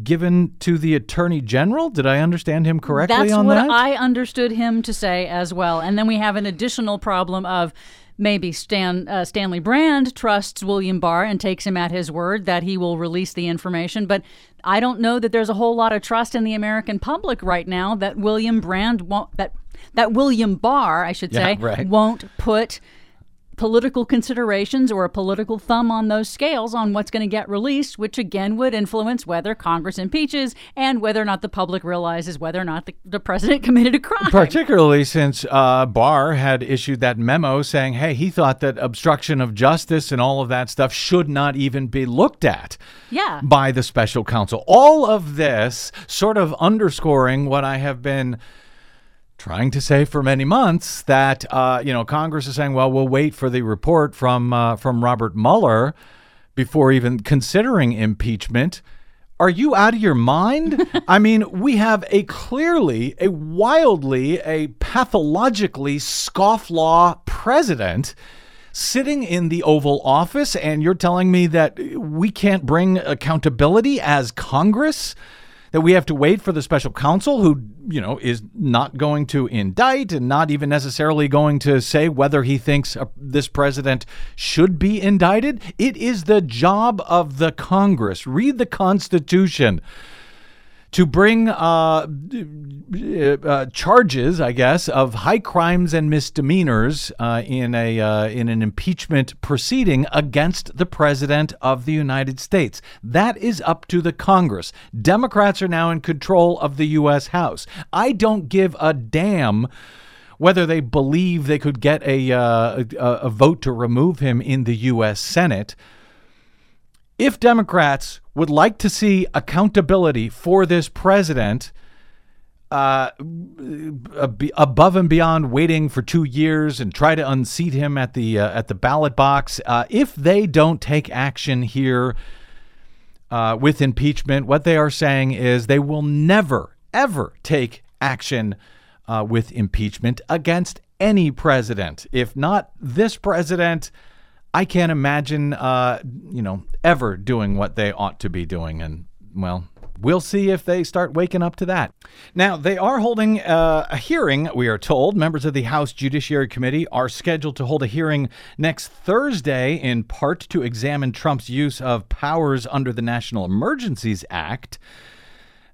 given to the attorney general. Did I understand him correctly That's on what that? I understood him to say as well. And then we have an additional problem of maybe Stan uh, Stanley Brand trusts William Barr and takes him at his word that he will release the information, but I don't know that there's a whole lot of trust in the American public right now that William Brand won't that that William Barr, I should Yeah, say, right. won't put political considerations or a political thumb on those scales on what's going to get released, which again would influence whether Congress impeaches and whether or not the public realizes whether or not the, the president committed a crime. Particularly since uh, Barr had issued that memo saying, hey, he thought that obstruction of justice and all of that stuff should not even be looked at Yeah. by the special counsel. All of this sort of underscoring what I have been trying to say for many months that uh, you know Congress is saying, well, we'll wait for the report from uh, from Robert Mueller before even considering impeachment. Are you out of your mind? I mean, we have a clearly, a wildly, a pathologically scofflaw president sitting in the Oval Office, and you're telling me that we can't bring accountability as Congress? That we have to wait for the special counsel, who, you know, is not going to indict and not even necessarily going to say whether he thinks uh, this president should be indicted? It is the job of the Congress. Read the Constitution to bring uh, uh, charges, I guess, of high crimes and misdemeanors uh, in a uh, in an impeachment proceeding against the president of the United States. That is up to the Congress. Democrats are now in control of the U.S. House. I don't give a damn whether they believe they could get a uh, a, a vote to remove him in the U.S. Senate if Democrats would like to see accountability for this president, uh, above and beyond waiting for two years and try to unseat him at the uh, at the ballot box, uh, if they don't take action here uh, with impeachment, what they are saying is they will never ever take action uh, with impeachment against any president. If not this president, I can't imagine, uh, you know, ever doing what they ought to be doing. And, well, we'll see if they start waking up to that. Now, they are holding uh, a hearing, we are told. Members of the House Judiciary Committee are scheduled to hold a hearing next Thursday, in part to examine Trump's use of powers under the National Emergencies Act.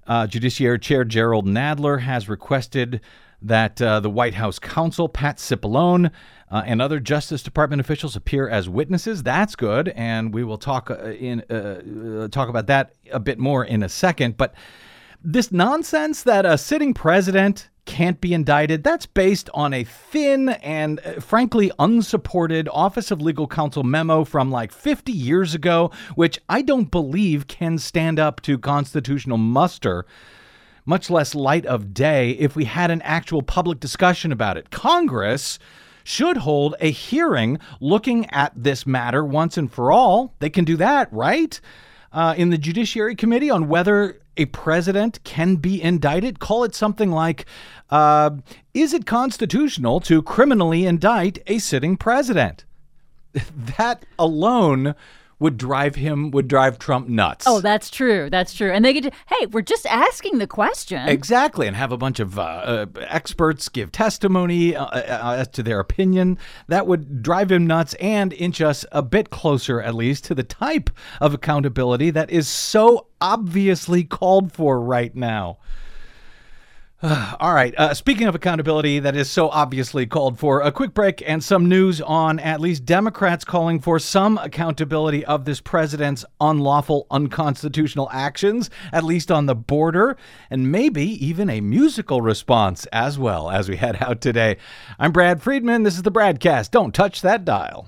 Uh, Judiciary Chair Jerrold Nadler has requested that uh, the White House counsel, Pat Cipollone, uh, and other Justice Department officials appear as witnesses. That's good, and we will talk uh, in uh, uh, talk about that a bit more in a second. But this nonsense that a sitting president can't be indicted, that's based on a thin and uh, frankly unsupported Office of Legal Counsel memo from like 50 years ago, which I don't believe can stand up to constitutional muster, much less light of day, if we had an actual public discussion about it. Congress should hold a hearing looking at this matter once and for all. They can do that, right? Uh, in the Judiciary Committee on whether a president can be indicted. Call it something like uh, Is it constitutional to criminally indict a sitting president? that alone would drive him, would drive Trump nuts. Oh, that's true. That's true. And they get to, hey, we're just asking the question. Exactly, and have a bunch of uh, uh, experts give testimony uh, uh, as to their opinion. That would drive him nuts and inch us a bit closer, at least, to the type of accountability that is so obviously called for right now. All right. Uh, speaking of accountability, that is so obviously called for. A quick break and some news on at least Democrats calling for some accountability of this president's unlawful, unconstitutional actions, at least on the border, and maybe even a musical response as well as we head out today. I'm Brad Friedman. This is the BradCast. Don't touch that dial.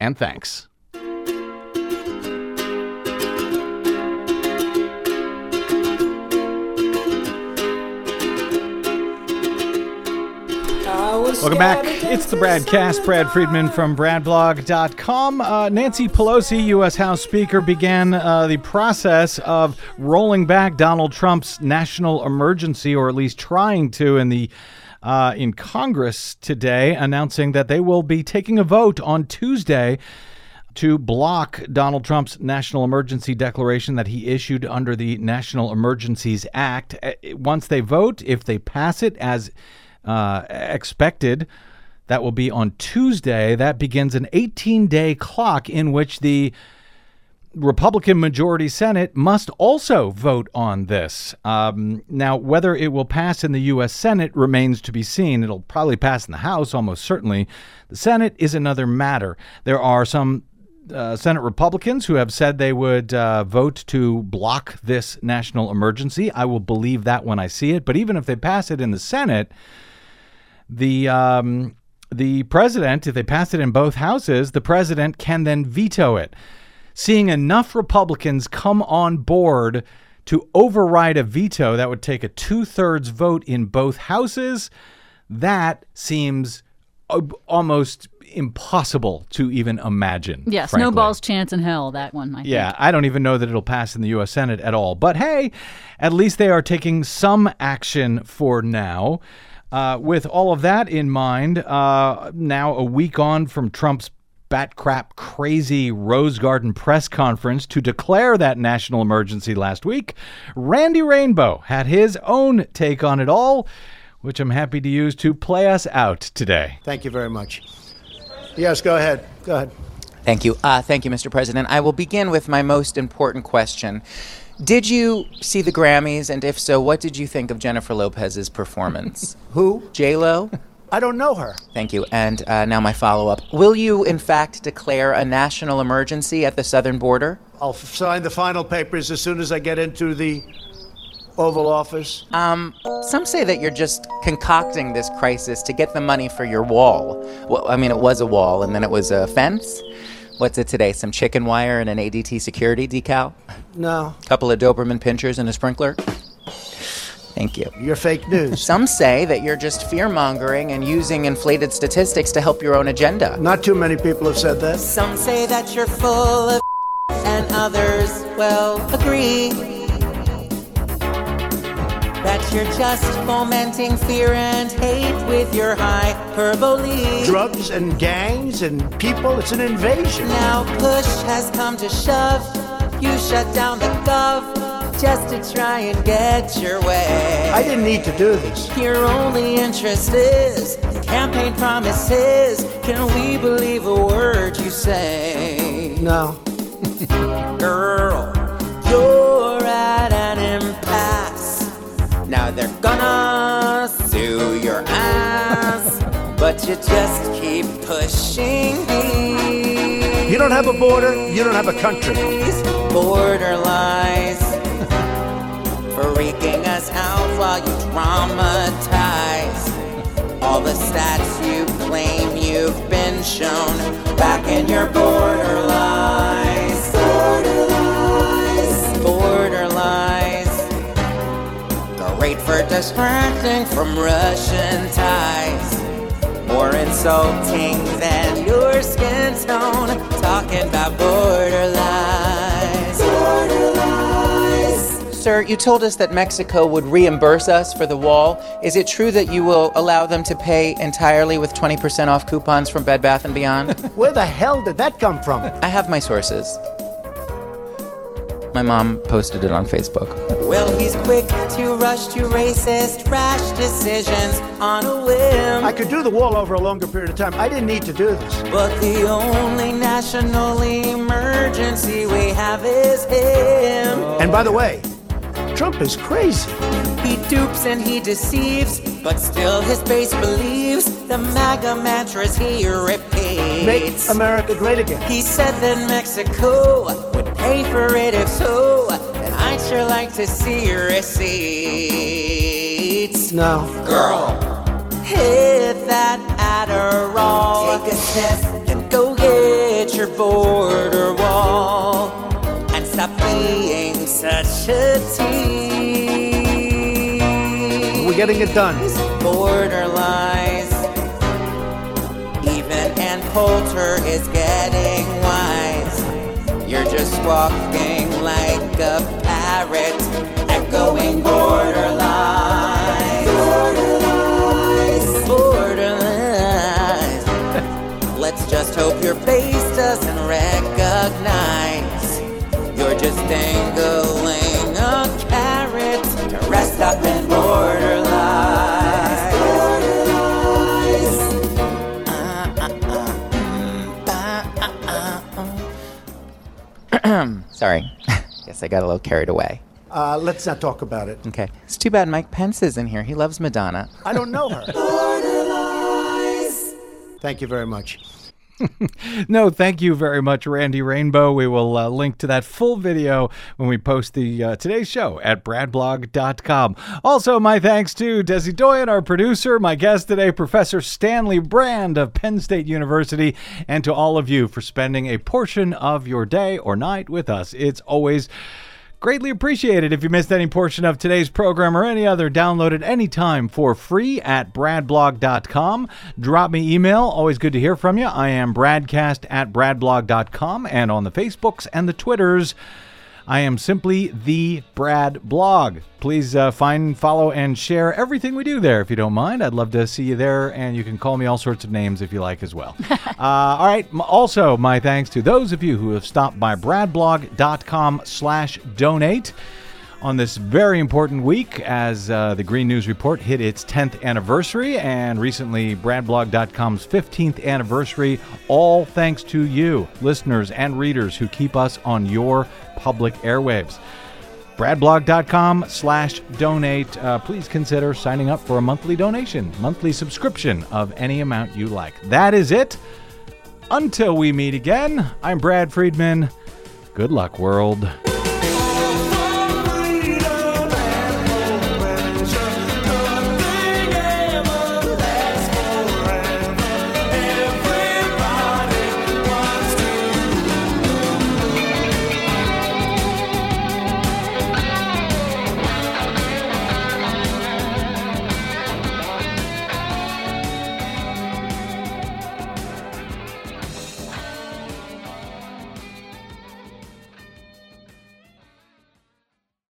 and thanks. Welcome back. It's the BradCast. Brad Friedman from BradBlog.com. Uh, Nancy Pelosi, U.S. House Speaker, began uh, the process of rolling back Donald Trump's national emergency, or at least trying to, in the uh, in Congress today, announcing that they will be taking a vote on Tuesday to block Donald Trump's national emergency declaration that he issued under the National Emergencies Act. Uh, once they vote, if they pass it as uh, expected, that will be on Tuesday. That begins an 18 day clock in which the Republican majority Senate must also vote on this. Um, now, whether it will pass in the U.S. Senate remains to be seen. It'll probably pass in the House, almost certainly. The Senate is another matter. There are some uh, Senate Republicans who have said they would uh, vote to block this national emergency. I will believe that when I see it. But even if they pass it in the Senate, the um, the president, if they pass it in both houses, the president can then veto it seeing enough Republicans come on board to override a veto that would take a two thirds vote in both houses, that seems almost impossible to even imagine. Yeah, frankly. snowball's chance in hell, that one, I Yeah, think. I don't even know that it'll pass in the U.S. Senate at all. But hey, at least they are taking some action for now. Uh, with all of that in mind, uh, now a week on from Trump's bat crap crazy Rose Garden press conference to declare that national emergency last week, Randy Rainbow had his own take on it all, which I'm happy to use to play us out today. Thank you very much. Yes, go ahead. Go ahead. Thank you. Uh, thank you, Mr. President. I will begin with my most important question. Did you see the Grammys? And if so, what did you think of Jennifer Lopez's performance? Who? J Lo? I don't know her. Thank you. And uh, now my follow up. Will you, in fact, declare a national emergency at the southern border? I'll f- sign the final papers as soon as I get into the Oval Office. Um, some say that you're just concocting this crisis to get the money for your wall. Well, I mean, it was a wall, and then it was a fence. What's it today? Some chicken wire and an ADT security decal? No. A couple of Doberman pinschers and a sprinkler? Thank you. You're fake news. Some say that you're just fear mongering and using inflated statistics to help your own agenda. Not too many people have said that. Some say that you're full of and others, well, agree that you're just fomenting fear and hate with your hyperbole. Drugs and gangs and people, it's an invasion. Now push has come to shove. You shut down the gov just to try and get your way. I didn't need to do this. Your only interest is campaign promises. Can we believe a word you say? No. Girl, you're at an impasse. Now they're gonna sue your ass, but you just keep pushing me. You don't have a border, you don't have a country. Border lies, freaking us out while you dramatize. All the stats you claim you've been shown back in your border lies. Border lies. Border lies. Great for distracting from Russian ties. More insulting than your skin tone. Talking about border sir, you told us that Mexico would reimburse us for the wall. Is it true that you will allow them to pay entirely with 20% off coupons from Bed Bath & Beyond? Where the hell did that come from? I have my sources. My mom posted it on Facebook. Well, he's quick to rush to racist, rash decisions on a whim. I could do the wall over a longer period of time. I didn't need to do this. But the only national emergency we have is him. And by the way, Trump is crazy. He dupes and he deceives, but still his base believes the MAGA mantras he repeats. Make America great again. He said that Mexico would pay for it if so, and I'd sure like to see receipts. No. Girl, hit that Adderall. Take a sip and go get your border wall and stop being such a tease. We're getting it done. Border lies. Even Ann Coulter is getting wise. You're just walking like a parrot, echoing border lies. Border lies. Border lies. Let's just hope your base doesn't recognize. You're just carrot to rest up in border lies. Border lies. Sorry. Guess I got a little carried away. Uh, let's not talk about it. Okay. It's too bad Mike Pence is in here. He loves Madonna. I don't know her. Thank you very much. no, thank you very much, Randy Rainbow. We will uh, link to that full video when we post the uh, today's show at bradblog.com. Also, my thanks to Desi Doyen, our producer, my guest today, Professor Stanley Brand of Penn State University, and to all of you for spending a portion of your day or night with us. It's always Greatly appreciated. If you missed any portion of today's program or any other, download it anytime for free at bradblog.com. Drop me email. Always good to hear from you. I am bradcast at bradblog.com and on the Facebooks and the Twitters. I am simply the Brad Blog. Please uh, find, follow, and share everything we do there if you don't mind. I'd love to see you there, and you can call me all sorts of names if you like as well. uh, all right. Also, my thanks to those of you who have stopped by bradblog.com slash donate on this very important week as uh, the Green News Report hit its 10th anniversary and recently bradblog.com's 15th anniversary, all thanks to you, listeners and readers who keep us on your public airwaves. bradblog.com slash donate. Uh, please consider signing up for a monthly donation, monthly subscription of any amount you like. That is it. Until we meet again, I'm Brad Friedman. Good luck, world.